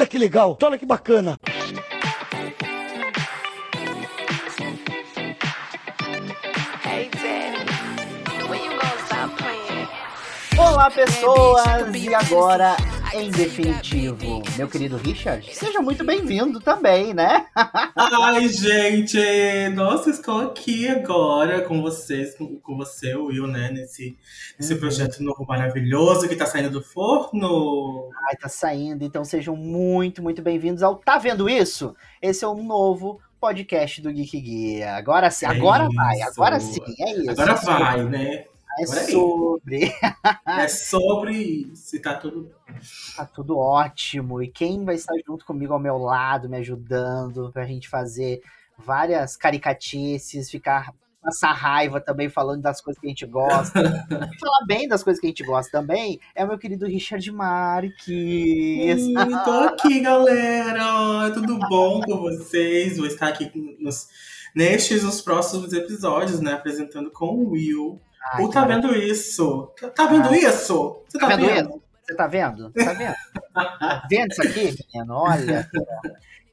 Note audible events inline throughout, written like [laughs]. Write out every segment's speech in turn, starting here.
Olha que legal, olha que bacana. Olá, pessoas! E agora, em definitivo, meu querido Richard, seja muito bem-vindo também, né? [laughs] Ai, gente! Nossa, estou aqui agora com vocês, com, você, Will, né? Nesse, nesse Uhum. projeto novo maravilhoso que tá saindo do forno. Ai, tá saindo, então sejam muito, muito bem-vindos ao Tá Vendo Isso? Esse é um novo podcast do Geek Guia. Agora sim, É agora vai, isso. agora sim, é isso. Agora é vai, né? É sobre. É sobre isso. E tá tudo. Tá tudo ótimo. E quem vai estar junto comigo ao meu lado, me ajudando, pra gente fazer várias caricatices, ficar passar raiva também falando das coisas que a gente gosta. e [laughs] falar bem das coisas que a gente gosta também é o meu querido Richard Marques. Ih, tô aqui, galera! Tudo bom com vocês? Vou estar aqui nos, nestes os próximos episódios, né? Apresentando com o Will. Ai, Ou tá cara, vendo isso? Tá, tá vendo isso? Você Tá tá, vendo vendo? Você tá vendo? Tá vendo? tá [laughs] vendo isso aqui, menino? Olha.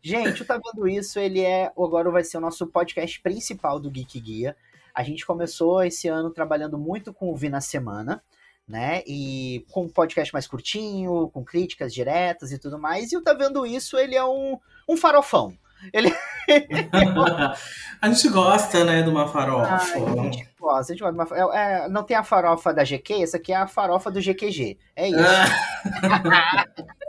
Gente, o Tá Vendo Isso, ele é, agora vai ser o nosso podcast principal do Geek Guia. A gente começou esse ano trabalhando muito com o Vi na Semana, né? E com um podcast mais curtinho, com críticas diretas e tudo mais. E o Tá Vendo Isso, ele é um, um farofão. [laughs] a gente gosta, né, de uma farofa. gente a gente gosta é, é, não tem a farofa da GQ, essa aqui é a farofa do GQG. É isso. Ah, [laughs]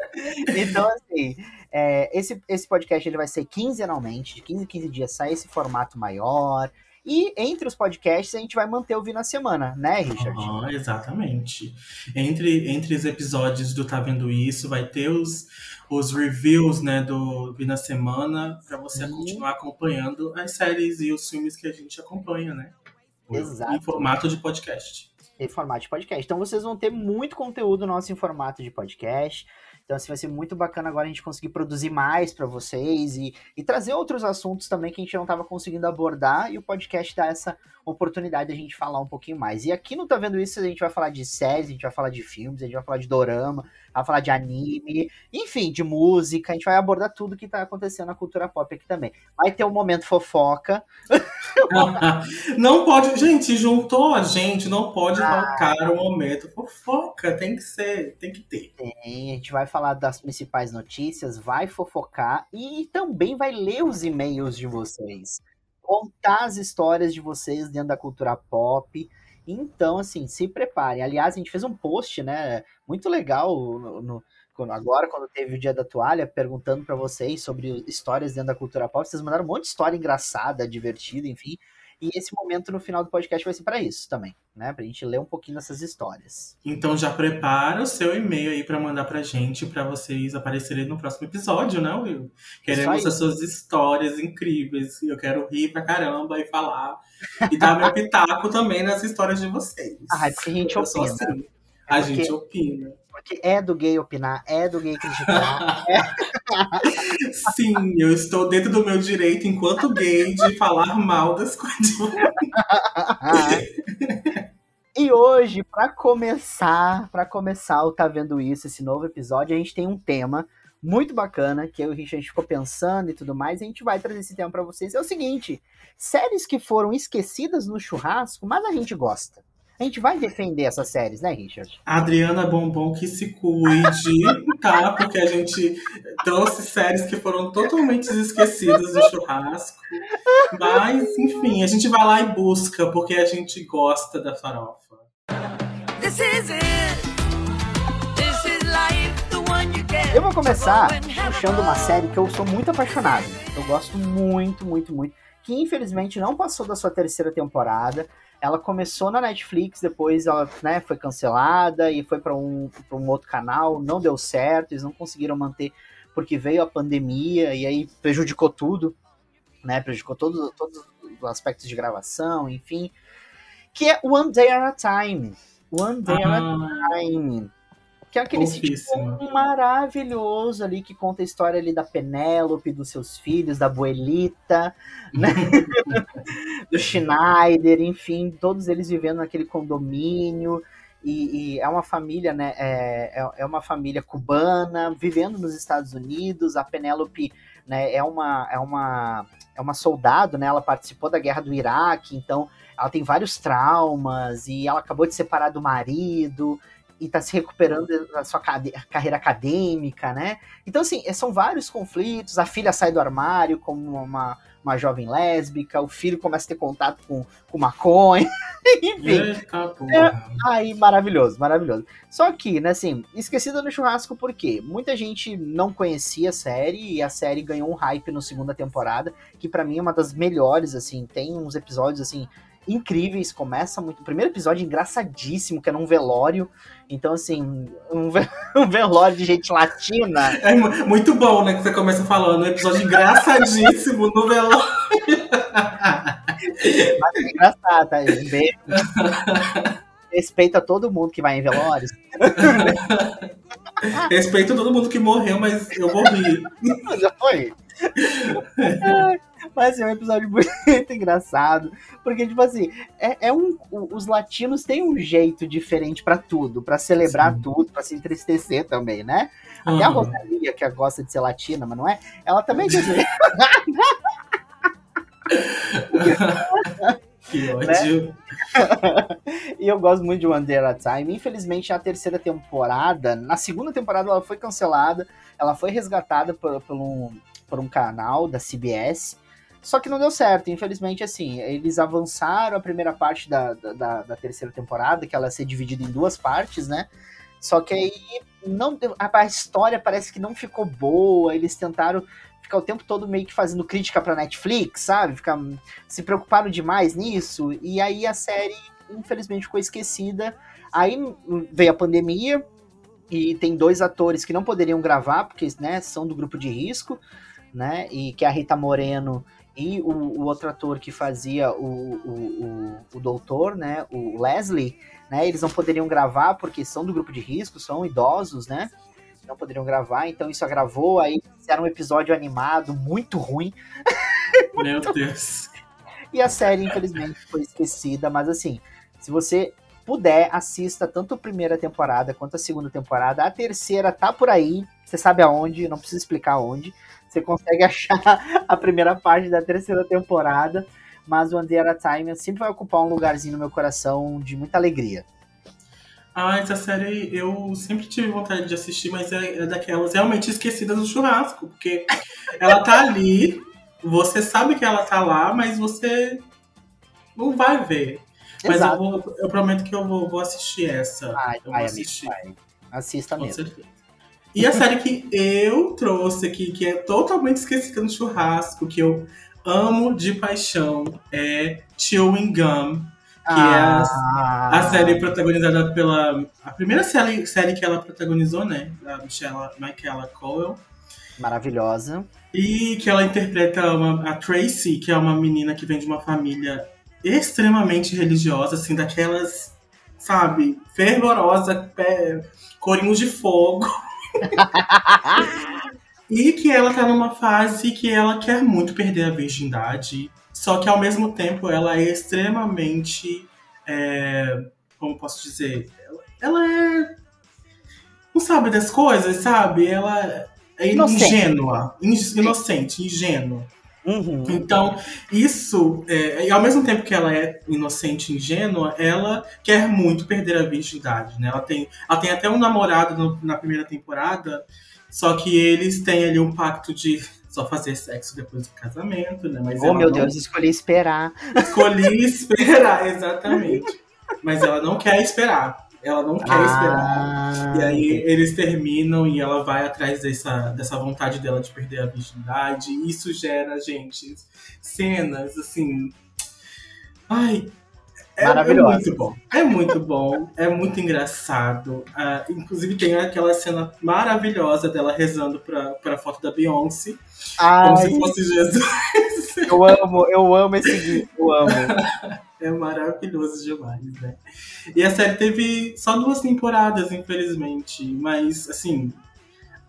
Então, assim, é, esse, esse podcast ele vai ser quinzenalmente, de 15 em 15 dias sai esse formato maior. E entre os podcasts a gente vai manter o Vi na Semana, né, Richard? ah, exatamente. Entre, entre os episódios do Tá Vendo Isso, vai ter os, os reviews, né, do Vi na Semana, pra você continuar acompanhando as séries e os filmes que a gente acompanha, né? Exato. Em formato de podcast. Em formato de podcast. Então vocês vão ter muito conteúdo nosso em formato de podcast. Então, assim, vai ser muito bacana agora a gente conseguir produzir mais para vocês e, e trazer outros assuntos também que a gente não estava conseguindo abordar e o podcast dá essa oportunidade de a gente falar um pouquinho mais. E aqui no Tá Vendo Isso, a gente vai falar de séries, a gente vai falar de filmes, a gente vai falar de dorama, vai falar de anime, enfim, de música, a gente vai abordar tudo que tá acontecendo na cultura pop aqui também. Vai ter um momento fofoca, [laughs] não pode. Gente, juntou a gente, não pode Ah. faltar o momento. Fofoca, tem que ser, tem que ter. Tem, a gente vai falar das principais notícias, vai fofocar e também vai ler os e-mails de vocês. Contar as histórias de vocês dentro da cultura pop. Então, assim, se preparem. Aliás, a gente fez um post, né? Muito legal no, no- agora, quando teve o Dia da Toalha, perguntando pra vocês sobre histórias dentro da cultura pop. Vocês mandaram um monte de história engraçada, divertida, enfim. E esse momento no final do podcast vai ser pra isso também, né? Pra gente ler um pouquinho dessas histórias. Então já prepara o seu e-mail aí pra mandar pra gente, pra vocês aparecerem no próximo episódio, né, Will? Queremos as suas histórias incríveis. Eu quero rir pra caramba e falar. E dar meu pitaco também nas histórias de vocês. Ah, é porque a gente Eu opina. assim. A É porque- gente opina. Porque é do gay opinar, é do gay criticar. [laughs] Sim, eu estou dentro do meu direito, enquanto gay, de falar mal das coisas. [laughs] e hoje, pra começar, para começar o Tá Vendo Isso, esse novo episódio, a gente tem um tema muito bacana, que eu e o Richard ficou pensando e tudo mais, e a gente vai trazer esse tema pra vocês. É o seguinte, séries que foram esquecidas no churrasco, mas a gente gosta. A gente vai defender essas séries, né, Richard? Adriana Bombom que se cuide, tá? Porque a gente trouxe séries que foram totalmente esquecidas do churrasco. Mas, enfim, a gente vai lá e busca, porque a gente gosta da farofa. This is it. This is life, the one you get. Eu vou começar puxando uma série que eu sou muito apaixonado. Eu gosto muito, muito, muito. Que infelizmente não passou da sua terceira temporada. Ela começou na Netflix, depois ela né, foi cancelada e foi para um, pra um outro canal. Não deu certo, eles não conseguiram manter porque veio a pandemia e aí prejudicou tudo, né? Prejudicou todo, todos os aspectos de gravação, enfim. Que é One Day at a Time. One Day at a Ah, Time. Que é aquele sitcom maravilhoso ali que conta a história ali da Penélope, dos seus filhos, da Abuelita, né? [laughs] do Schneider, enfim, todos eles vivendo naquele condomínio. E, e é uma família, né? É, é, é uma família cubana vivendo nos Estados Unidos. A Penélope, né? É uma, é uma, é uma soldado, né? Ela participou da guerra do Iraque, então ela tem vários traumas e ela acabou de separar do marido e tá se recuperando da sua carreira acadêmica, né? Então, assim, são vários conflitos. A filha sai do armário como uma, uma jovem lésbica, o filho começa a ter contato com, com maconha, [laughs] enfim. Eita, porra. Aí, maravilhoso, maravilhoso. Só que, né, assim, esquecida no churrasco por quê? Muita gente não conhecia a série e a série ganhou um hype no segunda temporada, que pra mim é uma das melhores, assim, tem uns episódios, assim, incríveis, começa muito... O primeiro episódio engraçadíssimo, que é num velório, então, assim, um, ve- [laughs] um velório de gente latina, É mu- muito bom, né? Que você começa falando, um episódio engraçadíssimo no velório. mas é engraçado, tá? Um beijo. Respeita todo mundo que vai em velórios. [laughs] Respeito todo mundo que morreu, mas eu vou rir. [laughs] Já foi. Mas é um episódio [laughs] muito engraçado. Porque, tipo assim, é, é um, os latinos têm um jeito diferente pra tudo, pra celebrar Sim. tudo, pra se entristecer também, né? Até a. Rosalia, que gosta de ser latina, mas não é? Ela também [laughs] jeito. [laughs] Que ódio. E eu gosto muito de One Day at a Time. Infelizmente, a terceira temporada, na segunda temporada, ela foi cancelada. Ela foi resgatada por, por, um, por um canal da CBS. Só que não deu certo. Infelizmente, assim, eles avançaram a primeira parte da, da, da- terceira temporada, que ela ia ser dividida em duas partes, né? Só que aí não a, a história parece que não ficou boa. Eles tentaram ficar o tempo todo meio que fazendo crítica pra Netflix, sabe? Ficar, se preocuparam demais nisso. E aí a série infelizmente ficou esquecida. Aí hum, veio a pandemia e tem dois atores que não poderiam gravar porque né, são do grupo de risco, né? E que é a Rita Moreno e o, o outro ator que fazia o, o, o, o doutor, né? O Leslie, né? Eles não poderiam gravar porque são do grupo de risco, são idosos, né? Não poderiam gravar, então isso agravou. Aí fizeram um episódio animado muito ruim. [laughs] Meu Deus. E a série, infelizmente, foi esquecida, mas assim, se você puder, assista tanto a primeira temporada quanto a segunda temporada. A terceira tá por aí, você sabe aonde, não precisa explicar onde. Você consegue [laughs] achar a primeira parte da terceira temporada, mas One Day at a Time sempre vai ocupar um lugarzinho no meu coração de muita alegria. Ah, essa série eu sempre tive vontade de assistir, mas é, é daquelas realmente esquecidas do churrasco, porque ela tá ali, você sabe que ela tá lá, mas você não vai ver. Mas eu, vou, eu prometo que eu vou, vou assistir essa. Vai, eu vou vai, amigo, assistir. vai. Assista Com mesmo. certeza. E a série que eu trouxe aqui, que é totalmente esquecida no churrasco, que eu amo de paixão, é Chewing Gum, que é a, Ah, a série protagonizada pela. A primeira série, série que ela protagonizou, né? Da Michelle, Michaela Cowell. Maravilhosa. E que ela interpreta uma- a Tracy, que é uma menina que vem de uma família extremamente religiosa, assim, daquelas, sabe, fervorosa, corinhos de fogo. [laughs] [laughs] e que ela tá numa fase que ela quer muito perder a virgindade, só que ao mesmo tempo ela é extremamente. é, como posso dizer? Ela é. Não sabe das coisas, sabe? Ela é Inocente. ingênua, in- inocente, ingênua. Uhum. Então, isso, é, e ao mesmo tempo que ela é inocente e ingênua, ela quer muito perder a virgindade, né? Ela tem, ela tem até um namorado no- na primeira temporada, só que eles têm ali um pacto de só fazer sexo depois do casamento, né? Mas Oh, meu não Deus, escolhi esperar. escolhi esperar, [laughs] exatamente. Mas ela não quer esperar. Ela não quer esperar. Ah, E aí eles terminam e ela vai atrás dessa, dessa vontade dela de perder a virgindade. E isso gera, gente, cenas assim. Ai. É, é muito bom. É muito bom. É muito engraçado. Ah, inclusive tem aquela cena maravilhosa dela rezando pra, pra foto da Beyoncé. Como Ai, se fosse Jesus. eu amo, eu amo esse vídeo, eu amo. [laughs] É maravilhoso demais, né? E a série teve só duas temporadas, infelizmente. Mas, assim,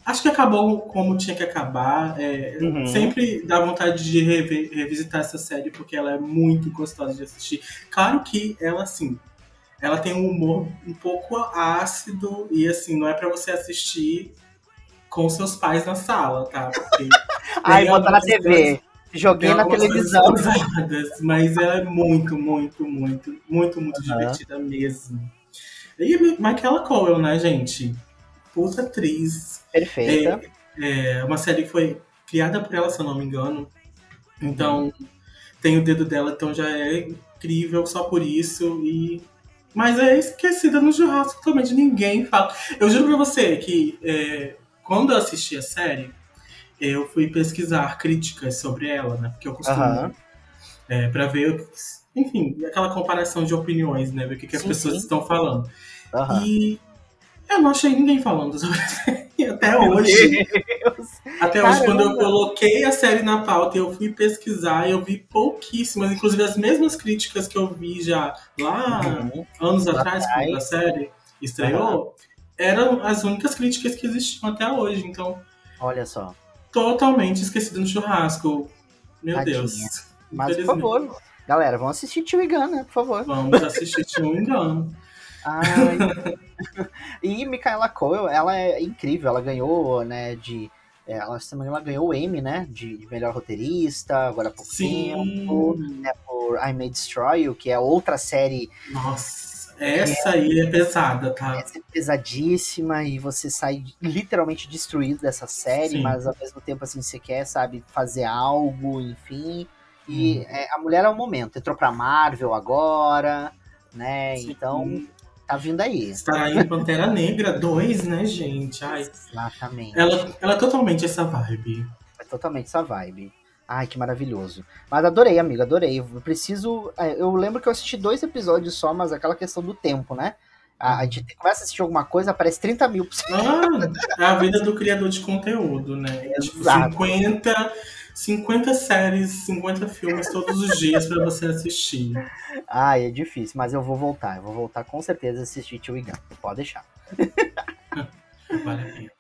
acho que acabou como tinha que acabar. É, Uhum. Sempre dá vontade de rever- revisitar essa série, porque ela é muito gostosa de assistir. Claro que ela, assim, ela tem um humor um pouco ácido e assim, não é pra você assistir com seus pais na sala, tá? Porque [laughs] Ai, tem bota na TV. Joguei na televisão. mas ela é muito, muito, muito, muito, muito Aham. divertida mesmo. E a Michaela Cole, né, gente? Puta atriz. Perfeita. É uma série que foi criada por ela, se eu não me engano. Então, tem o dedo dela, então já é incrível só por isso. E... Mas é esquecida no churrasco totalmente. Ninguém fala. Eu juro pra você que é, quando eu assisti a série, eu fui pesquisar críticas sobre ela, né? Porque eu costumo. Aham. É, pra ver, enfim, aquela comparação de opiniões, né? Ver o que, que as Sim, pessoas sim. estão falando. E eu não achei ninguém falando sobre a [laughs] série. Até hoje. Até hoje, quando eu coloquei a série na pauta e eu fui pesquisar, eu vi pouquíssimas, inclusive as mesmas críticas que eu vi já lá Uhum. anos Lá atrás, atrás. quando a série estreou, eram as únicas críticas que existiam até hoje. Então, Olha só. Totalmente esquecido no churrasco. Meu Tadinha. Deus. Mas, por favor, galera, vamos assistir Tio né? Por favor. Vamos assistir, engano. Ai. e Micaela Coel, ela é incrível, ela ganhou, né, de. é, Ela, se não me engano, ela ganhou o Emmy, né? De, melhor roteirista, agora há pouco tempo. Sim. Né, por I May Destroy You, que é outra série Nossa, essa aí é pesada, tá? essa é pesadíssima e você sai literalmente destruído dessa série, Sim. mas ao mesmo tempo, assim, você quer, sabe, fazer algo, enfim. E Uhum. é, a mulher é o momento. Entrou pra Marvel agora, né? Então, Sim. tá vindo aí. Estará em Pantera Negra 2, né, gente? Ai, Exatamente. ela, ela é totalmente essa vibe. É totalmente essa vibe. Ai, que maravilhoso. Mas adorei, amigo, adorei. Eu preciso. é, Eu lembro que eu assisti dois episódios só, mas aquela questão do tempo, né? A, gente começa a assistir alguma coisa, aparece 30 mil. Ah, é a vida do criador de conteúdo, né? Tipo, Exato. 50, 50 séries, 50 filmes todos os dias pra você assistir. Ai, é difícil, mas eu vou voltar. Eu vou voltar com certeza a assistir Tio Gun. Pode deixar. [laughs] Vale a pena.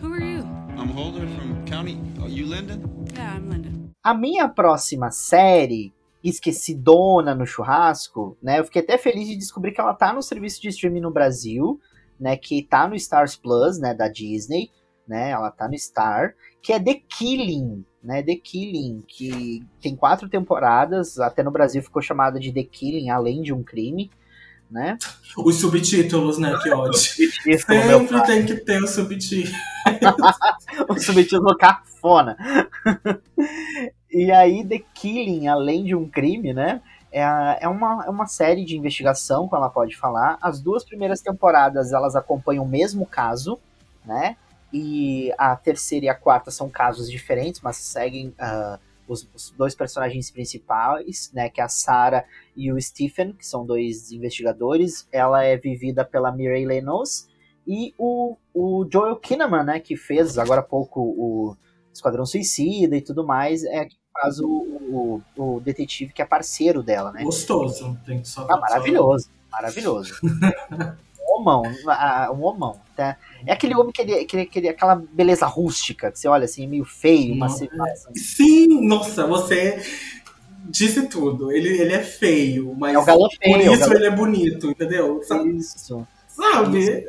Who are you? I'm Holder from County. Oh, you Linda? Yeah, I'm Linda. A minha próxima série, esquecidona no churrasco, né? Eu fiquei até feliz de descobrir que ela tá no serviço de streaming no Brasil, né? Que tá no Stars Plus, né? Da Disney, né? Ela tá no Star, que é The Killing, né? The Killing, que tem quatro temporadas, até no Brasil ficou chamada de The Killing, além de um crime, né? Os subtítulos, né? Que ódio. [laughs] Sempre tem que ter o subtítulo. [laughs] o subtítulo cafona. E aí, The Killing, além de um crime, né? É, é, uma, é uma série de investigação, como ela pode falar. As duas primeiras temporadas elas acompanham o mesmo caso, né? E a terceira e a quarta são casos diferentes, mas seguem ah, os, os dois personagens principais, né? Que é a Sarah e o Stephen, que são dois investigadores. Ela é vivida pela Mireille Lenos e o, o Joel Kinnaman, né, que fez agora há pouco o Esquadrão Suicida e tudo mais, é faz o, o, o detetive que é parceiro dela, né? Gostoso. Tem que só Ah, maravilhoso, maravilhoso. [laughs] um homão, ah, um homão, tá? É aquele homem que ele, que ele, que ele- aquela beleza rústica, que você olha assim, meio feio, assim, Sim, nossa, você disse tudo. Ele, ele é feio, mas é o galã por feio, é o isso galã ele é bonito, entendeu? Sa- isso. Sabe?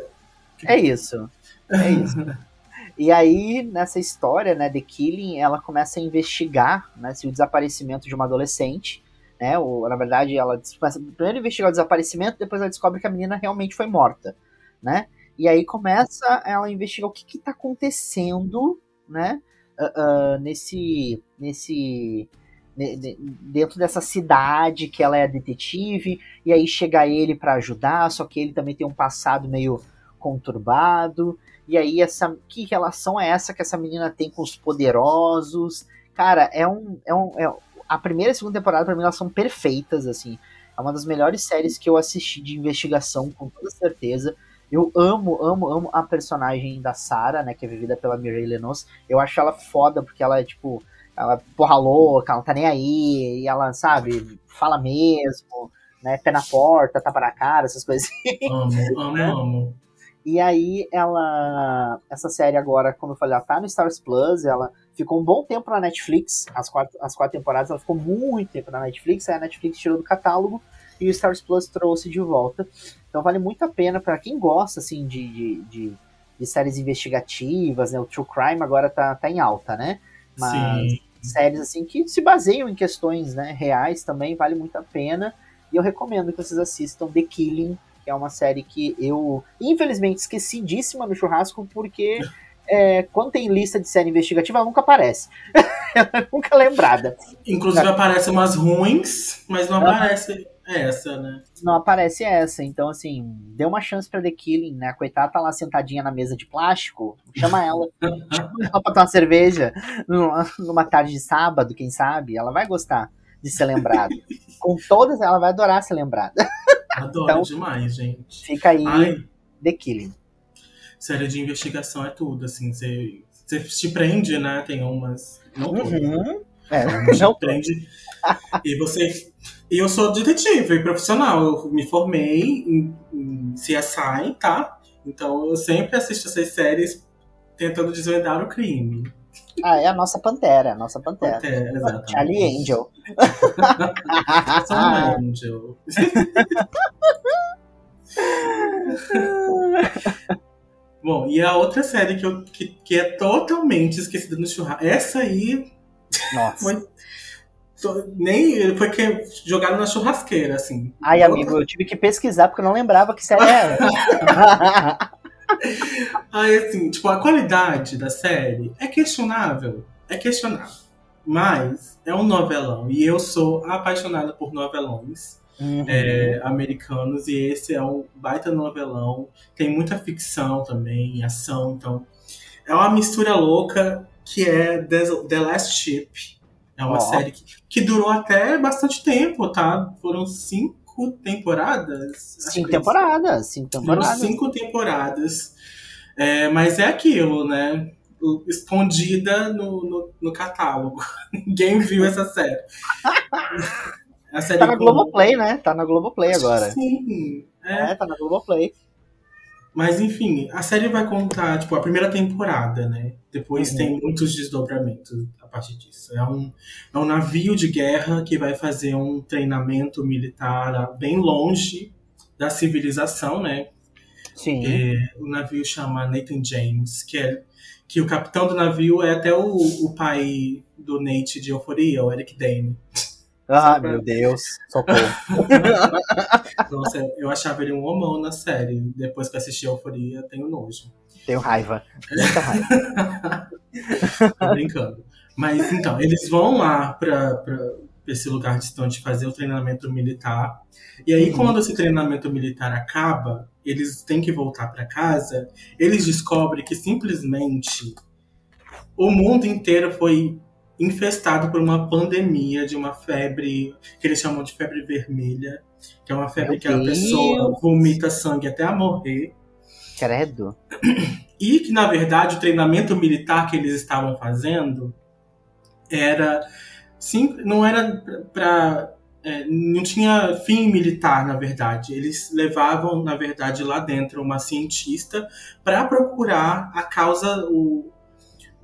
É isso. É isso. [laughs] E aí, nessa história, né, The Killing, ela começa a investigar, né, se o desaparecimento de uma adolescente, né, ou, na verdade, ela começa primeiro investigar o desaparecimento, depois ela descobre que a menina realmente foi morta, né, e aí começa ela a investigar o que que tá acontecendo, né, ah, ah, nesse, nesse, ne- ne- dentro dessa cidade que ela é detetive, e aí chega ele pra ajudar, só que ele também tem um passado meio conturbado. E aí, essa que relação é essa que essa menina tem com os poderosos? Cara, é um. É um é- a primeira e a segunda temporada, pra mim, elas são perfeitas, assim. É uma das melhores séries que eu assisti de investigação, com toda certeza. Eu amo, amo, amo a personagem da Sarah, né? Que é vivida pela Mireille Lenos. Eu acho ela foda, porque ela é, tipo, ela é porra louca, ela não tá nem aí, e ela, sabe, fala mesmo, né? Pé na porta, tapa na cara, essas coisas Amo, amo, [laughs] Né? amo. E aí, ela. Essa série agora, como eu falei, ela tá no Stars Plus, ela ficou um bom tempo na Netflix, as quatro, as quatro temporadas, ela ficou muito tempo na Netflix, aí a Netflix tirou do catálogo, e o Stars Plus trouxe de volta. Então vale muito a pena para quem gosta assim de, de, de, de séries investigativas, né? O True Crime agora tá, tá em alta, né? Mas Sim. séries assim que se baseiam em questões né, reais também vale muito a pena. E eu recomendo que vocês assistam The Killing, é uma série que eu, infelizmente, esquecidíssima no churrasco, porque é, quando tem lista de série investigativa, ela nunca aparece. [laughs] ela é nunca lembrada. Inclusive aparecem umas ruins, mas não aparece essa, né? Não aparece essa. Então, assim, dê uma chance pra The Killing, né? A coitada tá lá sentadinha na mesa de plástico. Chama ela. [laughs] chama ela pra tomar cerveja numa, numa tarde de sábado, quem sabe? Ela vai gostar de ser lembrada. [laughs] Com todas, ela vai adorar ser lembrada. Adoro Então- demais, gente. Fica aí, Ai, The Killing. série de investigação é tudo, assim, você, você te prende, né? Tem umas. Não né? Uhum. É, Te [laughs] não, prende. E você. E eu sou detetive profissional. Eu me formei em, em CSI, tá? Então eu sempre assisto essas séries tentando desvendar o crime. Ah, é a nossa pantera, a nossa pantera. É, exatamente. Charlie Angel. Sou um angel. [laughs] Bom, e a outra série que, eu, que, que é totalmente esquecida no churrasco. Essa aí Nossa. Foi- to- nem foi que jogaram na churrasqueira, assim. Ai, amigo, eu tive que pesquisar porque eu não lembrava que série era. [laughs] Aí, assim, tipo, a qualidade da série é questionável. É questionável. Mas é um novelão. E eu sou apaixonada por novelões Uhum. é, americanos. E esse é um baita novelão. Tem muita ficção também, ação. Então, é uma mistura louca que é The, Last Ship. É uma Ó. série que, que durou até bastante tempo, tá? Foram cinco temporadas. acho Cinco é temporadas, cinco Foram temporadas. cinco temporadas. É, mas é aquilo, né? Escondida no, no, no catálogo. [laughs] Ninguém viu essa série. [laughs] A série Tá na com- Globoplay, né? Tá na Globoplay agora. Sim. É, É, tá na Globoplay. Mas enfim, a série vai contar, tipo, a primeira temporada, né? Depois Uhum. tem muitos desdobramentos a partir disso. É um, é um navio de guerra que vai fazer um treinamento militar bem longe da civilização, né? Sim. É, o navio chama Nathan James, que é que o capitão do navio é até o, o pai do Nate de Euforia, o Eric Dane. Ah, meu Deus. Socorro. [laughs] Nossa, eu achava ele um homão na série. Depois que assisti Euforia, tenho nojo. Tenho raiva. Muita raiva. [laughs] Tô brincando. Mas então, eles vão lá pra, pra esse lugar distante fazer o treinamento militar. E aí, Uhum. quando esse treinamento militar acaba, eles têm que voltar pra casa. Eles descobrem que simplesmente o mundo inteiro foi infestado por uma pandemia de uma febre que eles chamam de febre vermelha, que é uma febre Meu que a Deus. pessoa vomita sangue até a morrer. Credo. E que, na verdade, o treinamento militar que eles estavam fazendo era. Sim, não era para. não tinha fim militar, na verdade. Eles levavam, na verdade, lá dentro uma cientista para procurar a causa, o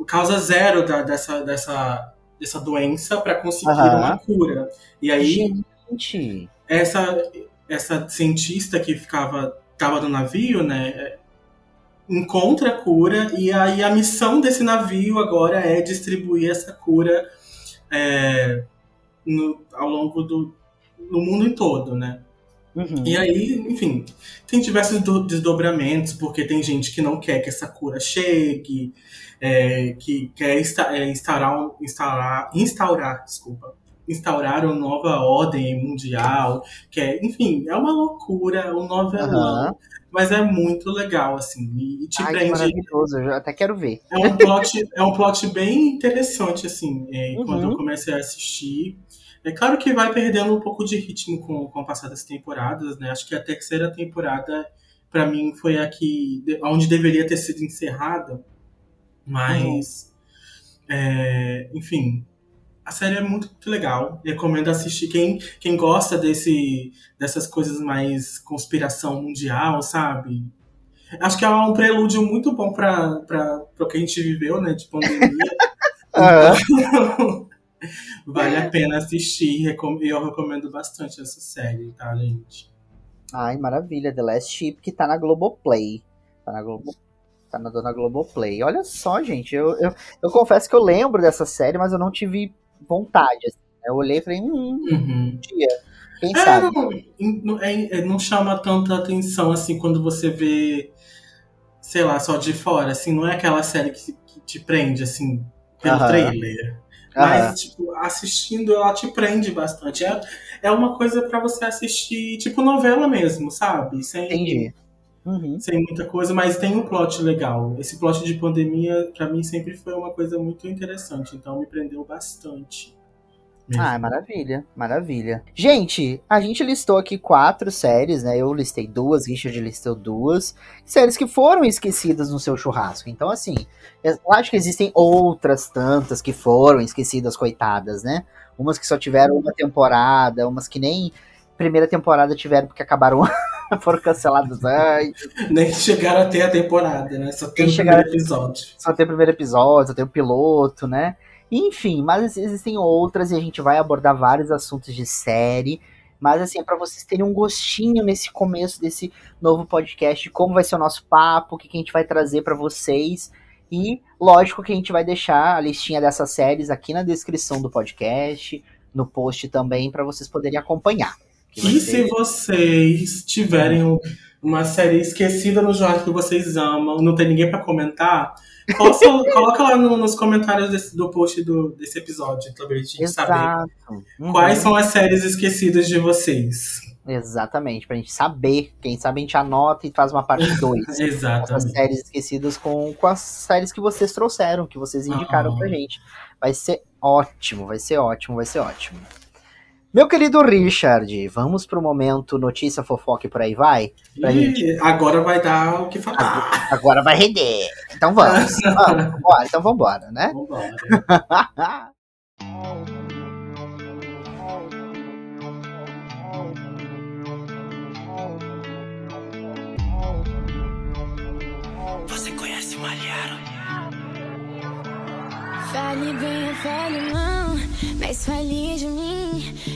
causa zero da- dessa, dessa, dessa doença para conseguir Aham. uma cura. E aí, Gente. essa essa cientista que ficava tava no navio, né, é, encontra a cura e aí a missão desse navio agora é distribuir essa cura é, no- ao longo do no mundo em todo, né? Uhum. E aí, enfim, tem diversos do- desdobramentos, porque tem gente que não quer que essa cura chegue, é, que quer insta- é, instaurar, instaurar, instaurar, desculpa, instaurar uma nova ordem mundial, que é, enfim, é uma loucura, um novelão, Aham. mas é muito legal, assim, e, te Ai, prende maravilhoso. Eu até quero ver. é um plot, é um plot bem interessante, assim, é, Uhum. quando eu comecei a assistir. É claro que vai perdendo um pouco de ritmo com, com o passar das temporadas, né? Acho que a terceira temporada, pra mim, foi a que. de- onde deveria ter sido encerrada. Mas. é, enfim. A série é muito, muito legal. Recomendo assistir. Quem, quem gosta desse, dessas coisas mais conspiração mundial, sabe? Acho que é um prelúdio muito bom para o que a gente viveu, né? De pandemia. Aham. [laughs] [laughs] Vale a pena assistir. Eu recomendo bastante essa série, tá, gente? Ai, maravilha. The Last Ship, que tá na Globoplay. Tá na Globo. Tá na dona Globoplay. Olha só, gente. Eu, eu, eu confesso que eu lembro dessa série, mas eu não tive vontade. assim, né? Eu olhei e falei, hum, Uhum. um dia. Quem É, sabe? não, é- é- não chama tanta atenção assim quando você vê, sei lá, só de fora. Assim, não é aquela série que, que te prende, assim, pelo Aham. trailer. Mas, tipo, assistindo ela te prende bastante. É, é uma coisa pra você assistir, tipo, novela mesmo, sabe? Sem, Entendi. Uhum. sem muita coisa, mas tem um plot legal. Esse plot de pandemia, pra mim, sempre foi uma coisa muito interessante. Então, me prendeu bastante. mesmo. Ah, maravilha, maravilha. Gente, a gente listou aqui quatro séries, né? Eu listei duas, Richard listou duas. Séries que foram esquecidas no seu churrasco. Então, assim, eu acho que existem outras tantas que foram esquecidas, coitadas, né? Umas que só tiveram uma temporada, umas que nem primeira temporada tiveram porque acabaram, [laughs] foram canceladas antes. Nem chegaram até a temporada, né? Só tem Nem o primeiro episódio. só tem o primeiro episódio, só tem o piloto, né? Enfim, mas existem outras e a gente vai abordar vários assuntos de série. Mas assim, é pra vocês terem um gostinho nesse começo desse novo podcast, de como vai ser o nosso papo, o que que a gente vai trazer pra vocês. E lógico que a gente vai deixar a listinha dessas séries aqui na descrição do podcast, no post também, pra vocês poderem acompanhar. E se vocês tiverem um- uma série esquecida no jornal que vocês amam, não tem ninguém pra comentar, posta- [laughs] coloca lá no- nos comentários desse- do post do- desse episódio também, pra gente saber. Uhum. quais são as séries esquecidas de vocês. Exatamente, pra gente saber. Quem sabe a gente anota e faz uma parte 2. [laughs] Essas Exatamente. séries esquecidas com, com as séries que vocês trouxeram, que vocês indicaram Aham. pra gente. Vai ser ótimo, vai ser ótimo, vai ser ótimo. Meu querido Richard, vamos pro momento notícia, fofoca e por aí vai? Pra E agora vai dar o que falar. Agora vai render. Então vamos, [laughs] vamos, bora, então vambora, né? Vambora. Você conhece Malharo? Fale bem fale mal, mas fale de mim.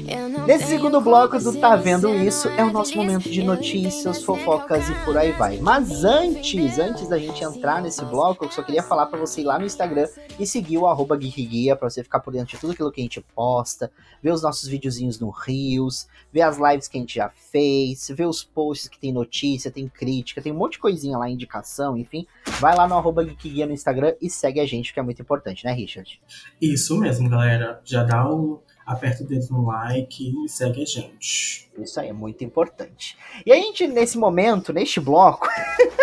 Eu não Nesse segundo bloco do Tá Vendo Isso, é o nosso momento de notícias, fofocas e por aí vai. Mas antes, antes da gente entrar nesse bloco, eu só queria falar pra você ir lá no Instagram e seguir o arroba Guia pra você ficar por dentro de tudo aquilo que a gente posta, ver os nossos videozinhos no Rios, ver as lives que a gente já fez, ver os posts que tem notícia, tem crítica, tem um monte de coisinha lá, indicação, enfim. Vai lá no arroba Guia no Instagram e segue a gente, que é muito importante, né, Richard? Isso mesmo, galera. Já dá o. Aperta o dedo no like e segue a gente. Isso aí é muito importante. E a gente, nesse momento, neste bloco,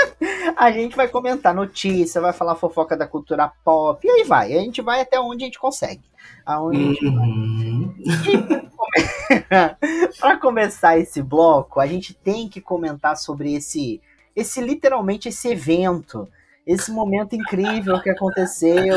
[laughs] a gente vai comentar notícia, vai falar fofoca da cultura pop, e aí vai. A gente vai até onde a gente consegue. Aonde a gente Uhum. [laughs] Para começar esse bloco, a gente tem que comentar sobre esse, esse literalmente esse evento, esse momento incrível que aconteceu,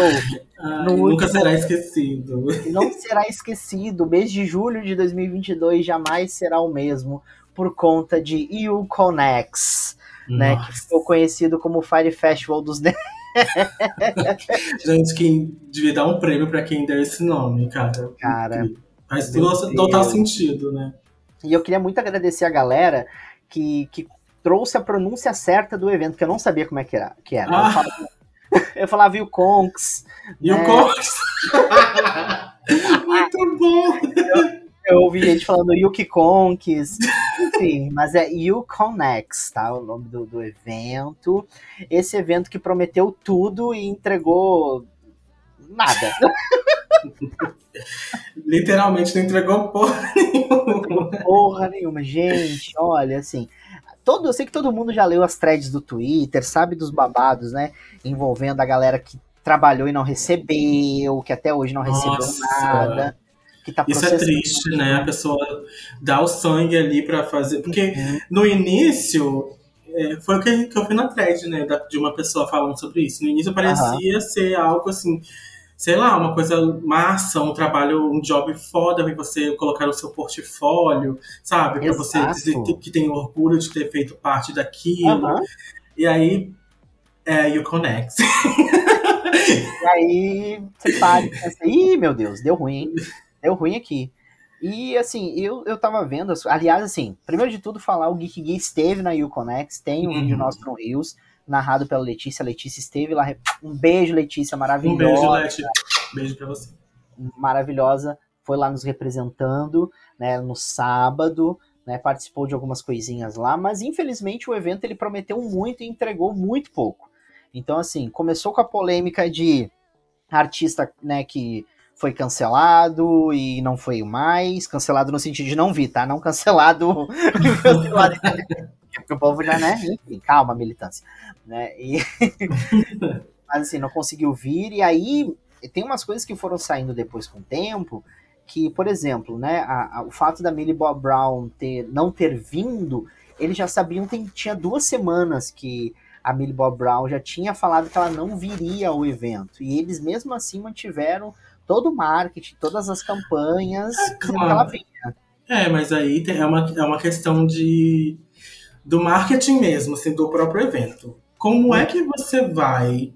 Ai, nunca último- será esquecido. que não será esquecido. O mês de julho de 2022 jamais será o mesmo por conta de EU Conex, né, que ficou conhecido como Fire Festival dos Nerds. [laughs] Gente, quem devia dar um prêmio pra quem deu esse nome, cara. Cara, Faz todo- total sentido, né? E eu queria muito agradecer a galera que, que trouxe a pronúncia certa do evento, que eu não sabia como é que era. Que era. Eu, Ah. falava, [laughs] eu falava o Conks, E o É. Cox. [laughs] Muito bom. eu ouvi gente falando Yuki Conks, enfim, mas é Uconex, tá? O nome do, do evento. Esse evento que prometeu tudo e entregou nada. [laughs] Literalmente não entregou porra nenhuma. Porra nenhuma, gente, olha, assim. Todo, eu sei que todo mundo já leu as threads do Twitter, sabe dos babados, né? Envolvendo a galera que trabalhou e não recebeu, que até hoje não recebeu Nossa. nada. Que tá Isso é triste, né? A pessoa dá o sangue ali pra fazer. Porque no início, é, foi o que, que eu vi na thread, né? de uma pessoa falando sobre isso. No início parecia ser algo assim, sei lá, uma coisa massa, um trabalho, um job foda pra você colocar no seu portfólio, sabe? Pra você Exato. dizer que- tem orgulho de ter feito parte daquilo. Aham. E aí, é, you connect. [laughs] E aí você para e pensa, ih, meu Deus, deu ruim? Deu ruim aqui. E assim, eu, eu tava vendo, aliás, assim, primeiro de tudo falar, o Geek Gay esteve na Uconex, tem um Uhum. vídeo nosso no Rios, narrado pela Letícia, a Letícia esteve lá, um beijo Letícia, Um maravilhosa, beijo, Leti. Beijo pra você. maravilhosa, foi lá nos representando, né, no sábado, né, participou de algumas coisinhas lá, mas infelizmente o evento ele prometeu muito e entregou muito pouco. Então assim, começou com a polêmica de artista, né, que foi cancelado e não foi mais, cancelado no sentido de não vi, tá? Não cancelado, [laughs] cancelado [laughs] porque o povo já, né, enfim, calma, militância, né? E [laughs] mas assim, não conseguiu vir e aí tem umas coisas que foram saindo depois com o tempo, que, por exemplo, né, a- a- o fato da Millie Bob Brown ter, não ter vindo, eles já sabiam, tem, tinha duas semanas que a Millie Bob Brown já tinha falado que ela não viria ao evento, e eles mesmo assim mantiveram todo o marketing, todas as campanhas, que claro. ela vinha. É, mas aí tem- é uma, é uma questão de do marketing mesmo, assim, do próprio evento. Como é que você vai,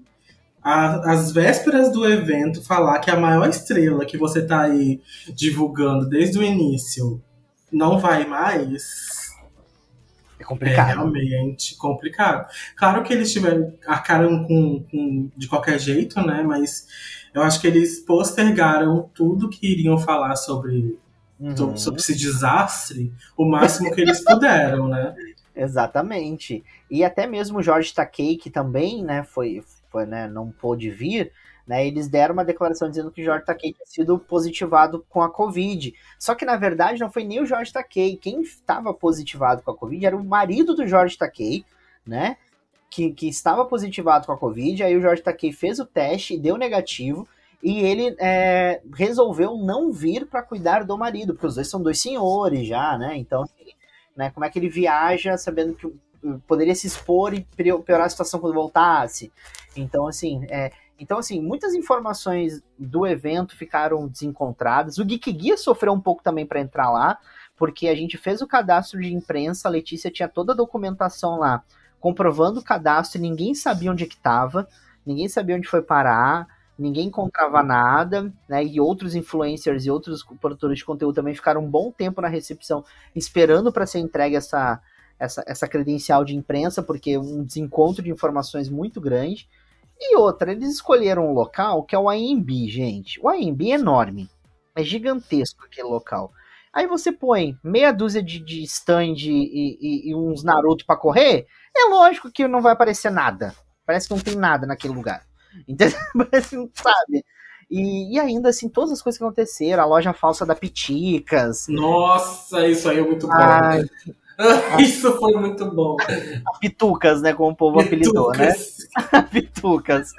a- às vésperas do evento, falar que a maior estrela que você tá aí divulgando desde o início não vai mais? É É complicado. realmente complicado. Claro que eles tiveram arcaram com, com de qualquer jeito, né? Mas eu acho que eles postergaram tudo que iriam falar sobre Uhum. sobre esse desastre o máximo que eles puderam, né? [laughs] Exatamente. E até mesmo o Jorge Takei, que também, né, foi, foi né, não pôde vir, né, eles deram uma declaração dizendo que o Jorge Takei tinha sido positivado com a Covid. Só que, na verdade, não foi nem o Jorge Takei. Quem estava positivado com a Covid era o marido do Jorge Takei, né, que, que estava positivado com a Covid. Aí o Jorge Takei fez o teste e deu negativo. E ele é, resolveu não vir para cuidar do marido, porque os dois são dois senhores já, né? Então, assim, né? Como é que ele viaja sabendo que poderia se expor e pio- piorar a situação quando voltasse. Então, assim, é, então, assim, muitas informações do evento ficaram desencontradas. O Geek Guia sofreu um pouco também para entrar lá, porque a gente fez o cadastro de imprensa, a Letícia tinha toda a documentação lá, comprovando o cadastro, e ninguém sabia onde é que estava, ninguém sabia onde foi parar, ninguém encontrava nada, né? E outros influencers e outros produtores de conteúdo também ficaram um bom tempo na recepção esperando para ser entregue essa, essa, essa credencial de imprensa, porque um desencontro de informações muito grande. E outra, eles escolheram um local que é o AMB, gente. O AMB é enorme. É gigantesco aquele local. Aí você põe meia dúzia de, de stand e, e- e uns Naruto pra correr, é lógico que não vai aparecer nada. Parece que não tem nada naquele lugar. Entendeu? [laughs] Parece não sabe. E, e ainda assim, todas as coisas que aconteceram, a loja falsa da Piticas, Nossa, isso aí é muito bom. Ai. [laughs] isso foi muito bom. Pitucas, né? Como o povo apelidou, né? Pitucas. [laughs] Pitucas.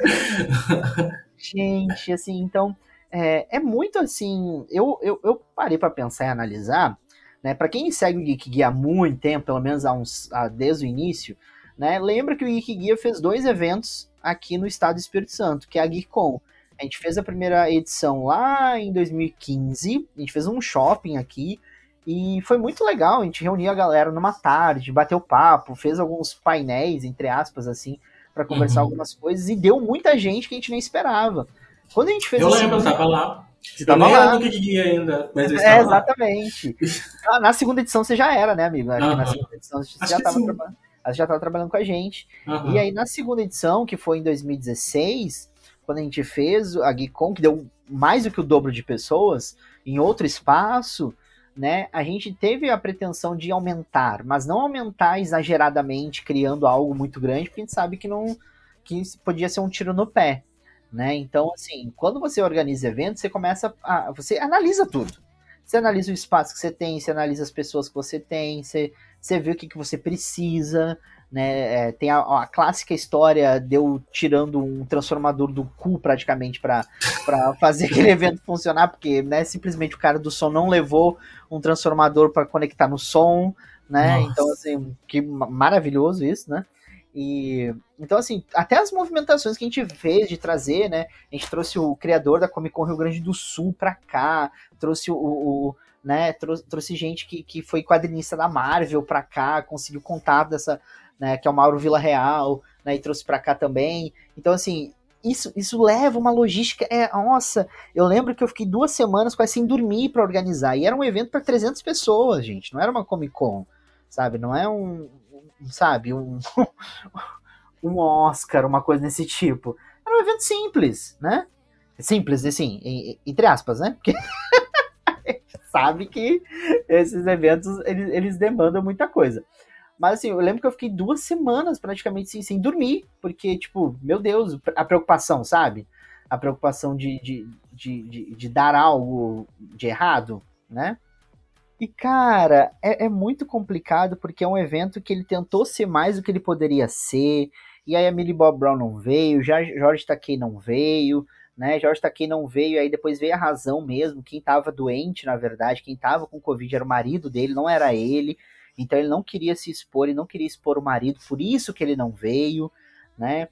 Gente, assim, então, é, é muito assim. Eu, eu, eu parei pra pensar e analisar, né? Pra quem segue o Geek Guia há muito tempo, pelo menos há uns, há- desde o início, né? Lembra que o Geek Guia fez dois eventos aqui no estado do Espírito Santo, que é a GeekCon. A gente fez a primeira edição lá em 2015, a gente fez um shopping aqui, e foi muito legal, a gente reuniu a galera numa tarde, bateu papo, fez alguns painéis, entre aspas, assim, para conversar Uhum. algumas coisas, e deu muita gente que a gente nem esperava. Quando a gente fez Eu a lembro, eu segunda- tava lá. Você Eu tava nem lá. era do ainda, mas eu É, exatamente. [laughs] Ah, Na segunda edição você já era, né, amigo? Acho que na segunda edição você Acho já estava sim. trabalhando. Você já estava trabalhando com a gente. Aham. E aí, na segunda edição, que foi em 2016, quando a gente fez a GeekCon, que deu mais do que o dobro de pessoas, em outro espaço, né, a gente teve a pretensão de aumentar, mas não aumentar exageradamente, criando algo muito grande, porque a gente sabe que não que podia ser um tiro no pé, né? Então, assim, quando você organiza eventos, você começa a você analisa tudo. Você analisa o espaço que você tem, você analisa as pessoas que você tem, você, você vê o que, que você precisa, né? É, tem a, a clássica história de eu tirando um transformador do cu praticamente para fazer aquele evento funcionar, porque né, simplesmente o cara do som não levou um transformador para conectar no som, né? Nossa. Então, assim, que ma- maravilhoso isso, né? E então, assim, até as movimentações que a gente fez de trazer, né? A gente trouxe o criador da Comic Con Rio Grande do Sul pra cá, trouxe o, o- né? Trouxe, trouxe gente que, que foi quadrinista da Marvel pra cá, conseguiu contato dessa, né? Que é o Mauro Vila Real, né? E trouxe pra cá também. Então, assim, isso, isso leva uma logística. É, nossa, eu lembro que eu fiquei duas semanas quase sem dormir para organizar. E era um evento para 300 pessoas, gente. Não era uma Comic Con, sabe? Não é um, um sabe, um, [laughs] um Oscar, uma coisa desse tipo. Era um evento simples, né? Simples, assim, entre aspas, né? Porque [laughs] sabe que esses eventos eles, eles demandam muita coisa. Mas assim, eu lembro que eu fiquei duas semanas praticamente sem, sem dormir, porque, tipo, meu Deus, a preocupação, sabe? A preocupação de, de, de, de, de dar algo de errado, né? E, cara, é, é muito complicado porque é um evento que ele tentou ser mais do que ele poderia ser. E aí a Millie Bob Brown não veio, já Jorge Takei não veio, né? Jorge Takei não veio, aí depois veio a razão mesmo. Quem tava doente, na verdade, quem tava com Covid era o marido dele, não era ele. Então ele não queria se expor, ele não queria expor o marido, por isso que ele não veio, né?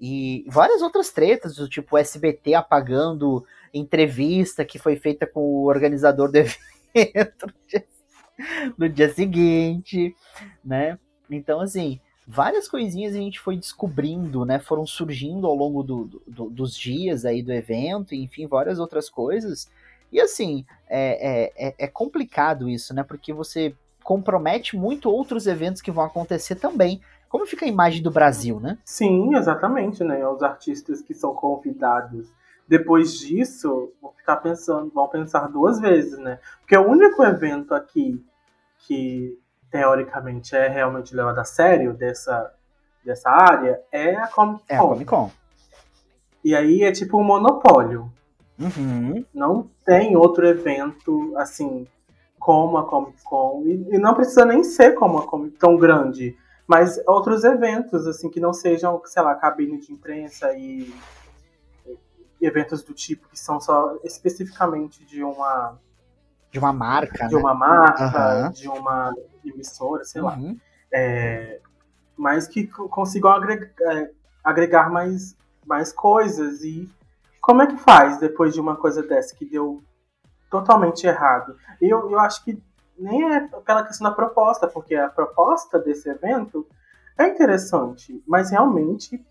E várias outras tretas, do tipo SBT apagando entrevista que foi feita com o organizador do [laughs] evento no dia seguinte, né? Então, assim, várias coisinhas a gente foi descobrindo, né? Foram surgindo ao longo do, do- do- dos dias aí do evento, enfim, várias outras coisas. E assim, é, é, é- é complicado isso, né? Porque você compromete muito outros eventos que vão acontecer também. Como fica a imagem do Brasil, né? Sim, exatamente, né? Os artistas que são convidados depois disso vão ficar pensando, vão pensar duas vezes, né? Porque o único evento aqui que teoricamente é realmente levado a sério dessa, dessa área é a Comic Con. É a Comic Con. E aí é tipo um monopólio. Uhum. Não tem outro evento assim como a Comic Con. E, e não precisa nem ser como a Comic tão grande. Mas outros eventos, assim, que não sejam, sei lá, cabine de imprensa e, e eventos do tipo que são só especificamente de uma, De uma marca, de né? uma marca, Aham. de uma emissora, sei lá. Uhum. É, mas que co- consigam agregar, é, agregar mais, mais coisas. E como é que faz depois de uma coisa dessa que deu totalmente errado? Eu, eu acho que nem é pela questão da proposta, porque a proposta desse evento é interessante, mas realmente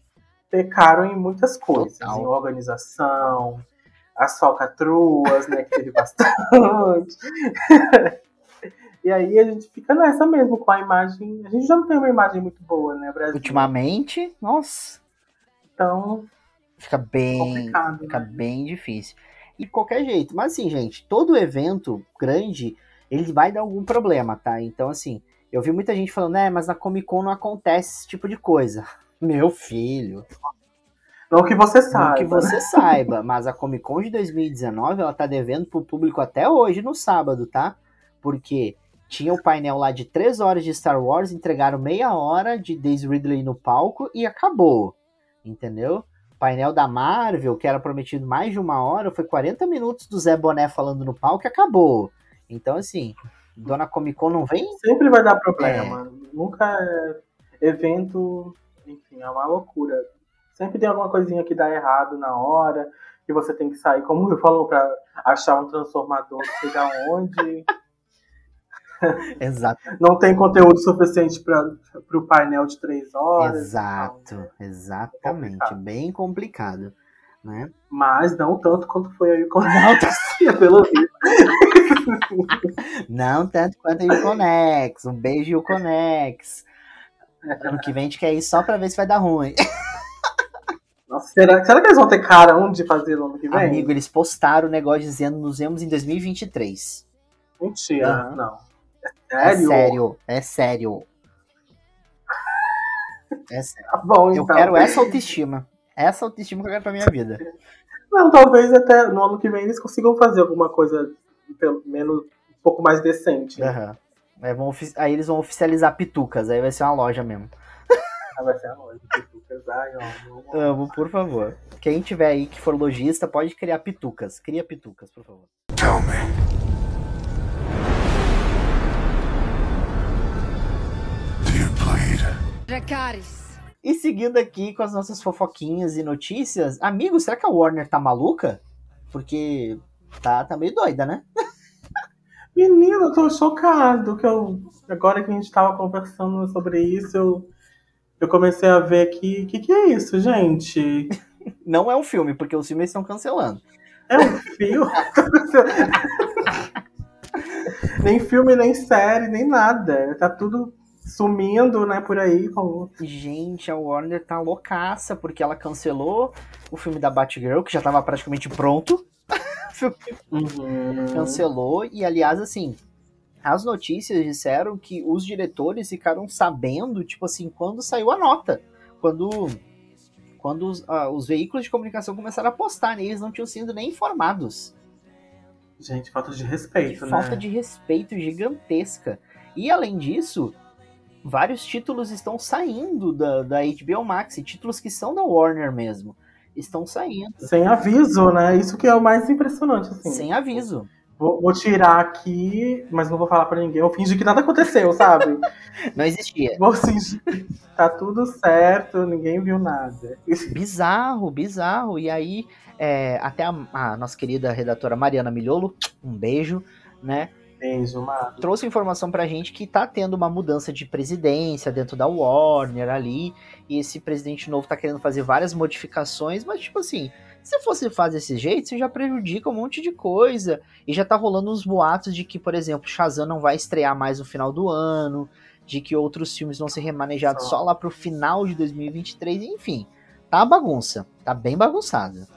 pecaram em muitas coisas, Total. em organização, as falcatruas, né, que teve bastante. [laughs] e aí a gente fica nessa mesmo, com a imagem. A gente já não tem uma imagem muito boa, né, Brasil? Ultimamente, nossa, Então, fica bem, complicado. fica né? bem difícil. E de qualquer jeito, mas assim, gente, todo evento grande, ele vai dar algum problema, tá? Então, assim, eu vi muita gente falando, né, mas na Comic Con não acontece esse tipo de coisa. [laughs] Meu filho, Não que você não saiba. que você saiba, mas a Comic Con de 2019, ela tá devendo pro público até hoje no sábado, tá? Porque tinha o painel lá de 3 horas de Star Wars, entregaram meia hora de Daisy Ridley no palco e acabou. Entendeu? Painel da Marvel, que era prometido mais de uma hora, foi 40 minutos do Zé Boné falando no palco e acabou. Então, assim, Dona Comic Con não vem Sempre vai dar problema. Nunca é evento, enfim, é uma loucura. Sempre tem alguma coisinha que dá errado na hora, que você tem que sair, como eu falou, pra achar um transformador, sei da onde. [laughs] Exato, Não tem conteúdo suficiente para o painel de três horas. exato, Então, exatamente, complicado. bem complicado, né? Mas não tanto quanto foi aí com Não, tá pelo visto. [laughs] Não tanto quanto o Conex. Um beijo, Conex. Ano que vem a gente quer ir só pra ver se vai dar ruim. Nossa, será, será que eles vão ter cara onde fazer no ano que vem? Amigo, eles postaram o negócio dizendo nos vemos em 2023. Mentira, Aham. não. É Sério? sério, é sério. É sério. Tá bom, Eu então. quero essa autoestima. Essa autoestima que eu quero pra minha vida. Não, talvez até no ano que vem eles consigam fazer alguma coisa pelo menos um pouco mais decente. né? Aí, vão aí eles vão oficializar pitucas, aí vai ser uma loja mesmo. Ah, vai ser a loja. Pitucas. Amo, por favor. Quem tiver aí que for lojista, pode criar pitucas. Cria pitucas, por favor. Tell me. Dracarys. E seguindo aqui com as nossas fofoquinhas e notícias, amigo, será que a Warner tá maluca? Porque tá, tá meio doida, né? Menina, eu tô chocado que eu. Agora que a gente tava conversando sobre isso, eu, eu comecei a ver que. O que, que é isso, gente? [laughs] Não é um filme, porque os filmes estão cancelando. É um filme. [laughs] nem filme, nem série, nem nada. Tá tudo sumindo, né, por aí. como- Gente, a Warner tá loucaça, porque ela cancelou o filme da Batgirl, que já tava praticamente pronto. [laughs] Uhum. Cancelou, e aliás, assim, as notícias disseram que os diretores ficaram sabendo, tipo assim, quando saiu a nota. Quando, quando os, ah, os veículos de comunicação começaram a postar, né, eles não tinham sido nem informados. Gente, falta de respeito, né? falta de respeito gigantesca. E além disso, vários títulos estão saindo da, da HBO Max, títulos que são da Warner mesmo. Estão saindo, Sem aviso, né? Isso que é o mais impressionante, assim. sem aviso. Vou, vou tirar aqui, mas não vou falar pra ninguém. Eu fingi que nada aconteceu, sabe? [laughs] Não existia. vou fingir que tá tudo certo, ninguém viu nada. [laughs] Bizarro, bizarro. E aí, é, até a, a nossa querida redatora Mariana Milholo, um beijo, né? Beijo, Marcos. trouxe informação pra gente que tá tendo uma mudança de presidência dentro da Warner ali, e esse presidente novo tá querendo fazer várias modificações, mas tipo assim, se você faz desse jeito, você já prejudica um monte de coisa, e já tá rolando uns boatos de que, por exemplo, Shazam não vai estrear mais no final do ano, de que outros filmes vão ser remanejados Só. só lá pro final de 2023, enfim, tá uma bagunça, tá bem bagunçada.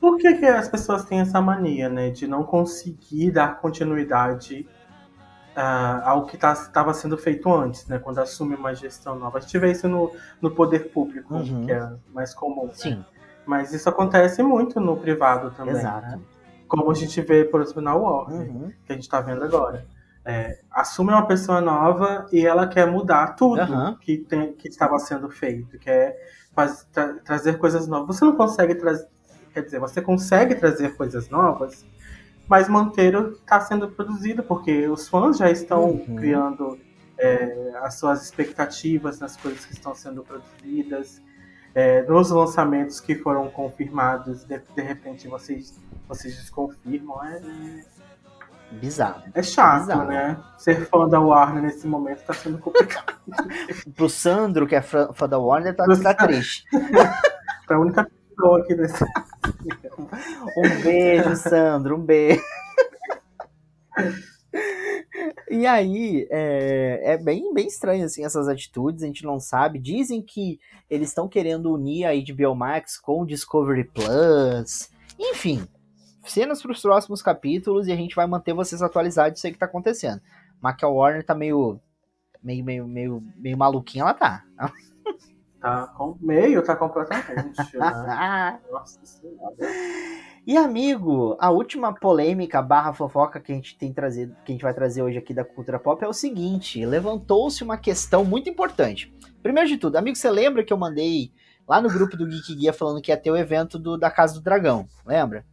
Por que, que as pessoas têm essa mania, né? De não conseguir dar continuidade ah, ao que estava sendo feito antes, né? Quando assume uma gestão nova. A gente vê isso no, no poder público, Uhum. que é mais comum. né? Mas isso acontece muito no privado também. exato. né? Como a gente vê, por exemplo, na Warner, Uhum. que a gente tá vendo agora. É, assume uma pessoa nova e ela quer mudar tudo Aham. que, tem, que estava sendo feito, quer faz- tra- trazer coisas novas. Você não consegue trazer, quer dizer, você consegue trazer coisas novas, mas manter o que está sendo produzido, porque os fãs já estão Uhum. criando é, as suas expectativas nas coisas que estão sendo produzidas. É, nos lançamentos que foram confirmados, de, de repente vocês, vocês desconfirmam. É, Bizarro. é chato, Bizarro. né? Ser fã da Warner nesse momento está sendo complicado. [laughs] Pro Sandro, que é fã da Warner, tá, tá triste. [laughs] É a única pessoa aqui nesse. [laughs] Um beijo, Sandro, um beijo. E aí, é, é bem, bem estranho, assim, essas atitudes, a gente não sabe. Dizem que eles estão querendo unir a HBO Max com o Discovery Plus. Enfim, cenas para os próximos capítulos e a gente vai manter vocês atualizados disso aí que tá acontecendo. Mas que a Warner tá meio, meio, meio, meio, meio maluquinha, ela tá. Tá com... meio, tá completamente. Né? [laughs] Nossa senhora. E amigo, a última polêmica barra fofoca que a gente tem trazido, que a gente vai trazer hoje aqui da cultura pop é o seguinte: levantou-se uma questão muito importante. Primeiro de tudo, amigo, você lembra que eu mandei lá no grupo do Geek Guia falando que ia ter o evento do, da Casa do Dragão? Lembra?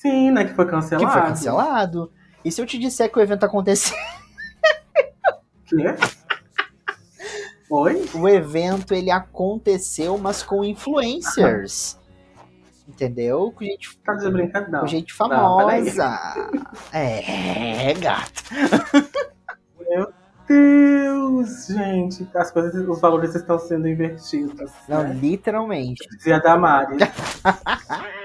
Sim, né? Que foi cancelado. Que foi cancelado. E se eu te disser que o evento aconteceu? [laughs] Quê? Oi? O evento ele aconteceu, mas com influencers. Entendeu? Com gente, Tá de brincadeira. com gente Não, peraí. famosa. [laughs] é, gato. Meu Deus, gente. As coisas, os valores estão sendo invertidos. Não, né? literalmente. Dizia Damares. [laughs]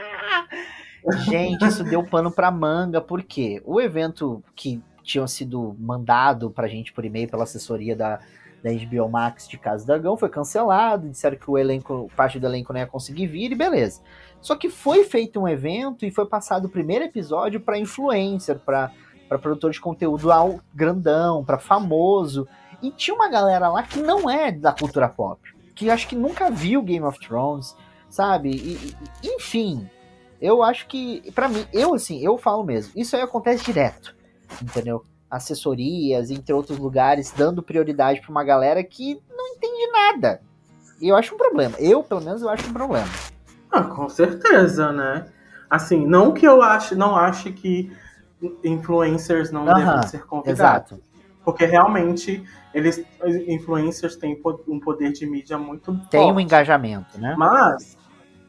Gente, isso deu pano pra manga, porque o evento que tinha sido mandado pra gente por e-mail pela assessoria da, da HBO Max de Casa Dragão foi cancelado, disseram que o elenco, parte do elenco não ia conseguir vir e beleza. Só que foi feito um evento e foi passado o primeiro episódio pra influencer, para produtor de conteúdo ao grandão, pra famoso. E tinha uma galera lá que não é da cultura pop, que acho que nunca viu Game of Thrones, sabe? E- enfim, eu acho que, pra mim, eu assim, eu falo mesmo, isso aí acontece direto, entendeu? Assessorias, entre outros lugares, dando prioridade pra uma galera que não entende nada. E eu acho um problema. Eu, pelo menos, eu acho um problema. Ah, com certeza, né? Assim, não que eu ache, não ache que influencers não Aham, devem ser convidados. Exato. Porque realmente eles influencers têm um poder de mídia muito Tem um forte. engajamento, né? Mas,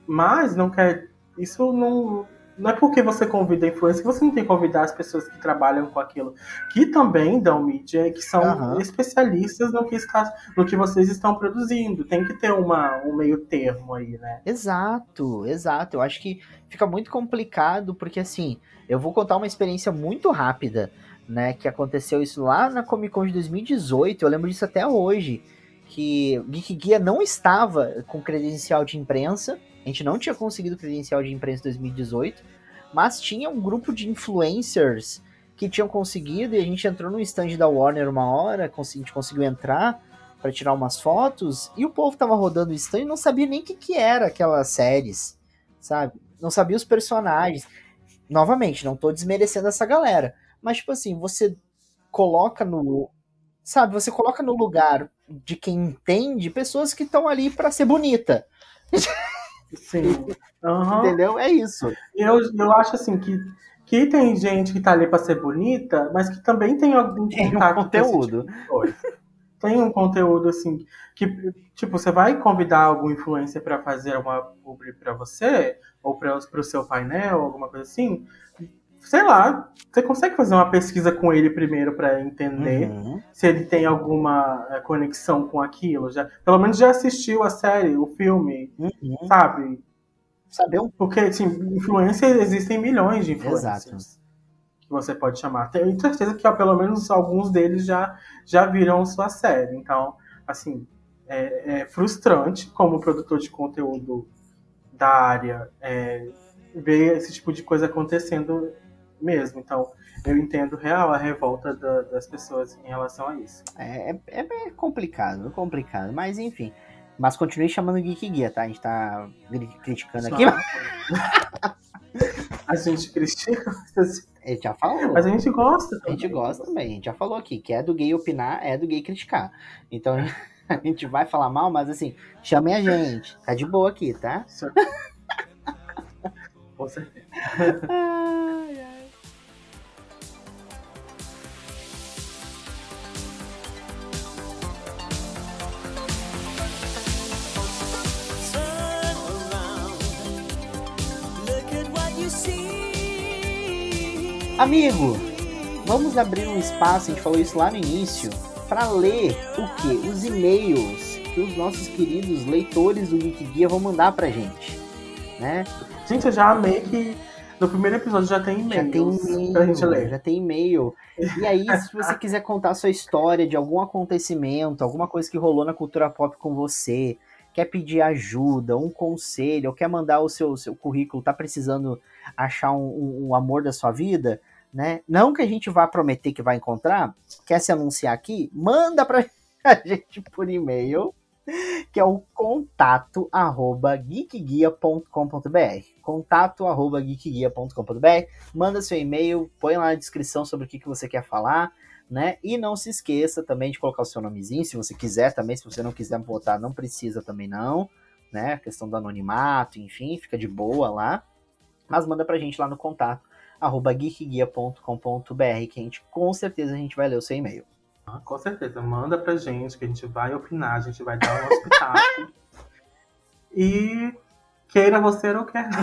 mas não quer. Isso não, não é porque você convida influência que você não tem que convidar as pessoas que trabalham com aquilo, que também dão mídia, que são Aham. especialistas no que, está, no que vocês estão produzindo. Tem que ter uma, um meio termo aí, né? Exato, exato. Eu acho que fica muito complicado, porque assim, eu vou contar uma experiência muito rápida, né? Que aconteceu isso lá na Comic Con de 2018, eu lembro disso até hoje. Que o Geek Guia não estava com credencial de imprensa, a gente não tinha conseguido credencial de imprensa em 2018, mas tinha um grupo de influencers que tinham conseguido, e a gente entrou no stand da Warner uma hora, a gente conseguiu entrar para tirar umas fotos, e o povo tava rodando o stand e não sabia nem o que, que era aquelas séries, sabe? Não sabia os personagens. Novamente, não tô desmerecendo essa galera, mas tipo assim, você coloca no. Sabe, você coloca no lugar de quem entende pessoas que estão ali para ser bonita. [laughs] Sim. Aham. Entendeu? É isso. Eu, eu acho assim que, que tem gente que tá ali pra ser bonita, mas que também tem algum Tem um contato com esse conteúdo. tipo. Tem um conteúdo assim que tipo você vai convidar algum influencer pra fazer uma publi pra você ou para o seu painel, alguma coisa assim. Sei lá, você consegue fazer uma pesquisa com ele primeiro pra entender Uhum. se ele tem alguma eh, conexão com aquilo. Já, pelo menos já assistiu a série, o filme, Uhum. sabe? Saber um Porque, assim, influência, existem milhões de influencers Exato. que você pode chamar. Tenho certeza que ó, pelo menos alguns deles já, já viram sua série. Então, assim, é, é frustrante como produtor de conteúdo da área é, ver esse tipo de coisa acontecendo mesmo. Então, eu entendo real a revolta da- das pessoas em relação a isso. É, é, é complicado, é complicado. Mas enfim. Mas continue chamando Geek Guia, tá? A gente tá criticando aqui. Só- [laughs] A gente critica, mas A gente já falou. a gente gosta. A gente também. gosta também, a gente já falou aqui, que é do gay opinar, é do gay criticar. Então [laughs] a gente vai falar mal, mas assim, chamem a gente. Tá de boa aqui, tá? [laughs] Com certeza. Amigo, vamos abrir um espaço, a gente falou isso lá no início, para ler o quê? Os e-mails que os nossos queridos leitores do Guia vão mandar pra gente, né? Gente, eu já amei que no primeiro episódio já tem Já tem e-mail, pra gente ler. já tem e-mail. E aí, se você quiser contar a sua história de algum acontecimento, alguma coisa que rolou na cultura pop com você, quer pedir ajuda, um conselho, ou quer mandar o seu, seu currículo, tá precisando achar um, um- um amor da sua vida, né? Não que a gente vá prometer que vai encontrar, quer se anunciar aqui, manda pra [laughs] a gente por e-mail, que é o contato arroba geekguia.com.br contato arroba geekguia.com.br manda seu e-mail, põe lá na descrição sobre o que, que você quer falar, né? E não se esqueça também de colocar o seu nomezinho, se você quiser também, se você não quiser botar, não precisa também não, né? A questão do anonimato, enfim, fica de boa lá. Mas manda pra gente lá no contato arroba geekguia.com.br que a gente com certeza a gente vai ler o seu e-mail. Ah, Com certeza, manda pra gente que a gente vai opinar, a gente vai dar um hospital. [laughs] e queira você ou quer. [laughs]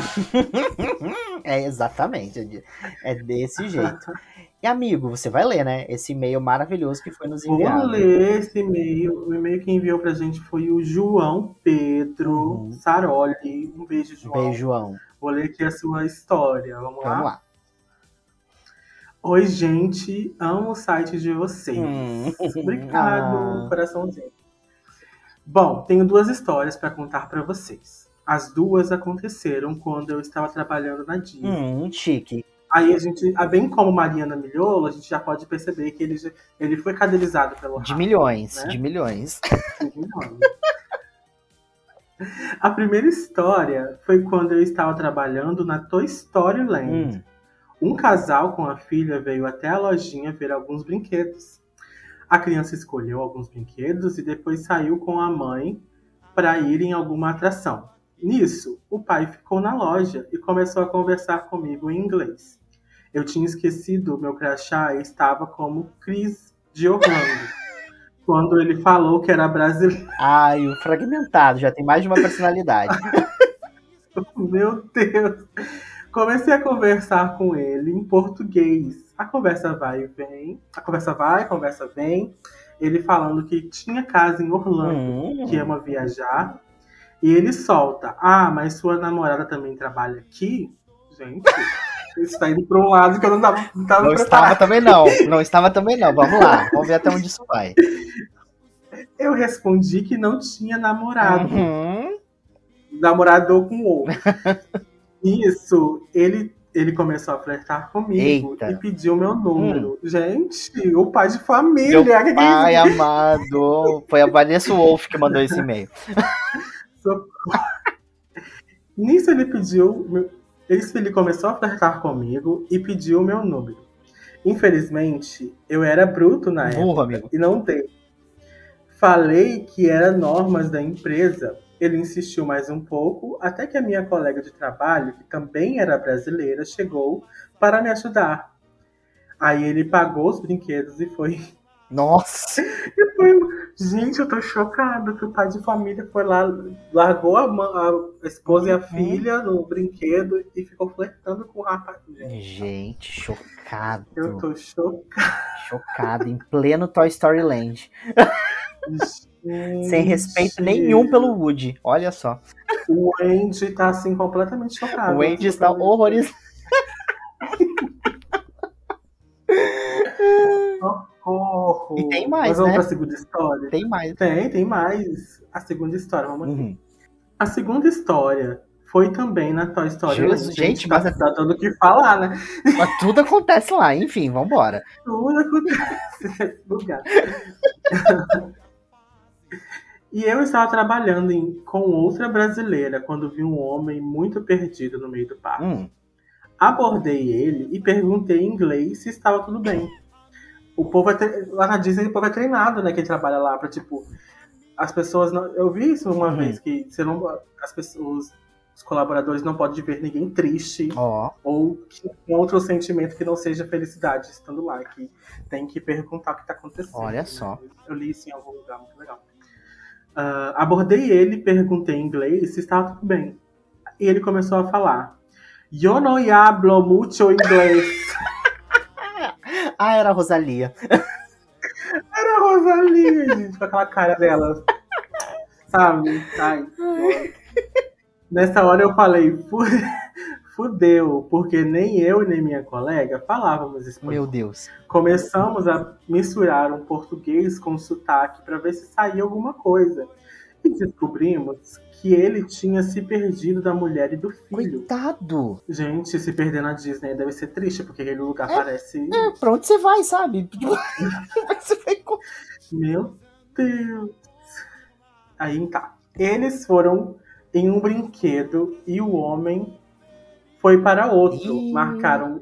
É exatamente, é desse jeito. E amigo, você vai ler, né? Esse e-mail maravilhoso que foi nos Vou enviado. ler esse e-mail. O e-mail que enviou pra gente foi o João Pedro Uhum. Saroli. Um beijo, João. Beijo, João. Vou ler aqui a sua história. Vamos lá? Vamos lá. Oi, gente. Amo o site de vocês. Hum. Obrigado, Ah. coraçãozinho. Bom, tenho duas histórias pra contar pra vocês. As duas aconteceram quando eu estava trabalhando na Disney. Hum, chique. Aí a gente, bem como Mariana Milholo, a gente já pode perceber que ele, ele foi cadelizado pelo De Rafa, milhões, né? de milhões. de milhões. [laughs] A primeira história foi quando eu estava trabalhando na Toy Story Land. Hum. Um casal com a filha veio até a lojinha ver alguns brinquedos. A criança escolheu alguns brinquedos e depois saiu com a mãe para ir em alguma atração. Nisso, o pai ficou na loja e começou a conversar comigo em inglês. Eu tinha esquecido meu crachá e estava como Chris de Orlando. [laughs] quando ele falou que era brasileiro. Ai, o fragmentado, já tem mais de uma personalidade. [laughs] Meu Deus! Comecei a conversar com ele em português. A conversa vai e vem. A conversa vai, a conversa vem. Ele falando que tinha casa em Orlando, Hum. que ama viajar. E ele solta: Ah, mas sua namorada também trabalha aqui? Gente, [laughs] isso tá indo pra um lado que eu não tava, não tava Não estava também não. [laughs] Não estava também não. Vamos lá. Vamos ver até onde isso vai. Eu respondi que não tinha namorado. Uhum. namorado com o [laughs] Isso, ele, ele começou a flertar comigo Eita. Hum. e pediu meu número. Gente, o pai de família. Meu é pai amado. Foi a Vanessa Wolf que mandou esse e-mail. [laughs] Nisso ele pediu. Isso ele começou a flertar comigo e pediu meu número. Infelizmente, eu era bruto na época Burro, amigo. e não dei. Falei que era normas da empresa. Ele insistiu mais um pouco, até que a minha colega de trabalho, que também era brasileira, chegou para me ajudar. Aí ele pagou os brinquedos e foi. Nossa. [laughs] e foi- Gente, eu tô chocado que o pai de família foi lá, largou a, ma- a esposa e a Uhum. filha no brinquedo e ficou flertando com o rapaz. Gente, Gente, chocado. eu tô chocada. Chocado. Em pleno Toy Story Land. [laughs] Sem respeito Gente. nenhum pelo Woody. Olha só. O Andy tá assim completamente chocado. O Andy está horrorizado. Socorro. E tem mais, Mas vamos né? pra segunda história? Tem mais. Tem, tem mais. A segunda história, vamos aqui. Uhum. A segunda história foi também na Toy Story. Jesus, gente, tá, mas tá dando o que falar, né? Mas tudo acontece lá. Enfim, vambora. Tudo acontece nesse lugar. [laughs] e eu estava trabalhando em- com outra brasileira quando vi um homem muito perdido no meio do parque. Hum. Abordei ele e perguntei em inglês se estava tudo bem. O povo é tre- lá na Disney o povo é treinado, né? Quem trabalha lá pra tipo as pessoas não. Eu vi isso uma Uhum. vez que você não as pessoas os colaboradores não podem ver ninguém triste Ó. ou com outro sentimento que não seja felicidade estando lá, que tem que perguntar o que tá acontecendo. Olha né? só. Eu li isso em algum lugar, muito legal. Ah, abordei ele, perguntei em inglês se estava tudo bem. E ele começou a falar. Yo no hablo mucho inglês. [laughs] Ah, era a Rosalia. [laughs] Era a Rosalia, gente, com aquela cara dela. Sabe? Ai. Nessa hora eu falei, "Fu- fudeu, porque nem eu e nem minha colega falávamos espanhol. Meu Deus. Começamos a misturar um português com sotaque para ver se saía alguma coisa. E descobrimos que ele tinha se perdido da mulher e do filho. Coitado. Gente, se perder na Disney deve ser triste, porque aquele lugar É. parece. É, pra onde você vai, sabe? [laughs] Você vai com- Meu Deus. Aí tá. Eles foram em um brinquedo e o homem foi para outro. Ih. Marcaram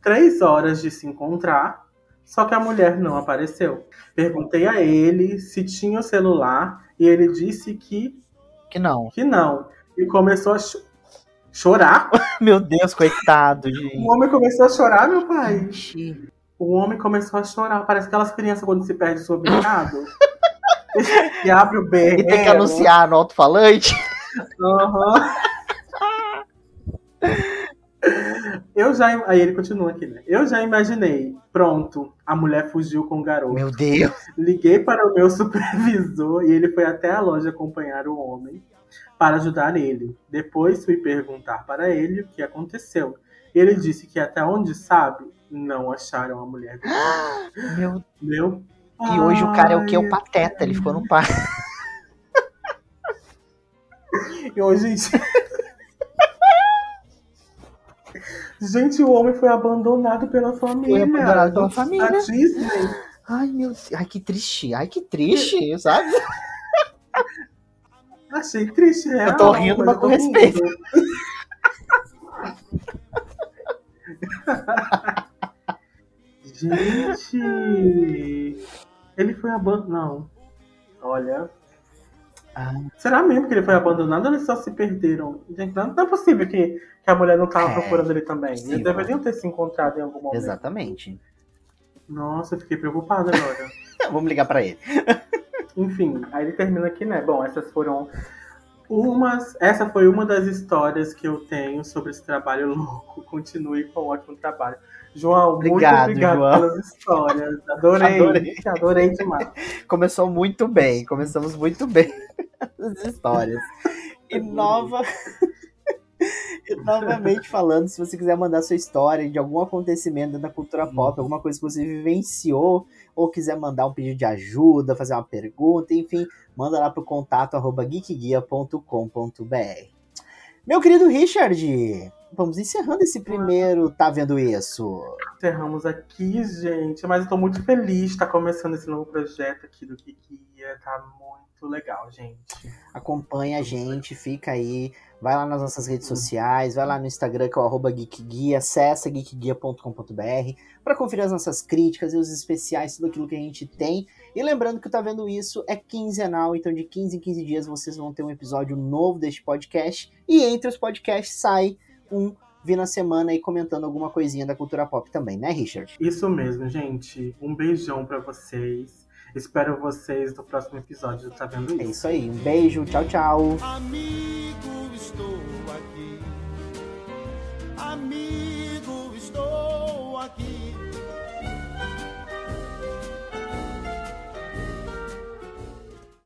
três horas de se encontrar, só que a mulher não apareceu. Perguntei a ele se tinha o celular e ele disse que, Que não. que não. E começou a cho- chorar. [laughs] Meu Deus, coitado, O gente. homem começou a chorar, meu pai. O homem começou a chorar. Parece aquelas crianças quando se perde no brincado. [laughs] e abre o berro. E tem que anunciar no alto-falante. Aham. Eu já. Aí ele continua aqui, né? Eu já imaginei. Pronto, a mulher fugiu com o garoto. Meu Deus. Liguei para o meu [laughs] supervisor e ele foi até a loja acompanhar o homem para ajudar ele. Depois fui perguntar para ele o que aconteceu. Ele disse que até onde sabe, não acharam a mulher. [gasps] Meu... Meu E hoje o cara é o que? O pateta. Ele ficou no [laughs] par. E hoje, gente. O homem foi abandonado pela família. abandonado pela família. A Disney. Ai, meu Deus. Ai, que triste. Ai, que triste, [laughs] sabe? Achei triste, real. Eu tô rindo, mas com respeito. [laughs] Gente, ele foi abandonado. Não. Olha. Ah. Será mesmo que ele foi abandonado ou eles só se perderam? Gente, não, não é possível que, que a mulher não tava É, procurando ele também. Eles deveriam ter se encontrado em algum momento. Exatamente. Nossa, eu fiquei preocupada agora. [laughs] Vamos ligar pra ele. Enfim, aí ele termina aqui, né? Bom, essas foram Umas, essa foi uma das histórias que eu tenho sobre esse trabalho [laughs] louco. Continue com o ótimo trabalho. João, Obrigado, muito obrigado João. pelas histórias. Adorei, Adorei. adorei, demais. [laughs] Começou muito bem, começamos muito bem [laughs] as histórias. E nova. [laughs] e novamente falando, se você quiser mandar sua história de algum acontecimento da cultura pop, alguma coisa que você vivenciou, ou quiser mandar um pedido de ajuda, fazer uma pergunta, enfim, manda lá pro contato arroba geekguia.com.br. Meu querido Richard, vamos encerrando esse primeiro Tá Vendo Isso? Encerramos aqui, gente. Mas eu tô muito feliz de estar começando esse novo projeto aqui do Kikia. Tá muito legal, gente. acompanha a gente, fica aí, vai lá nas nossas redes sociais, vai lá no Instagram que é o arroba geekguia, acessa geekguia.com.br para conferir as nossas críticas e os especiais, tudo aquilo que a gente tem. E lembrando que o Tá Vendo Isso é quinzenal, então de 15 em 15 dias vocês vão ter um episódio novo deste podcast e entre os podcasts sai um vi na semana aí comentando alguma coisinha da cultura pop também, né, Richard? Isso mesmo, gente. Um beijão pra vocês. Espero vocês no próximo episódio do Tá Vendo É Isso. isso aí, um beijo, tchau, tchau. I'm amigo, estou aqui.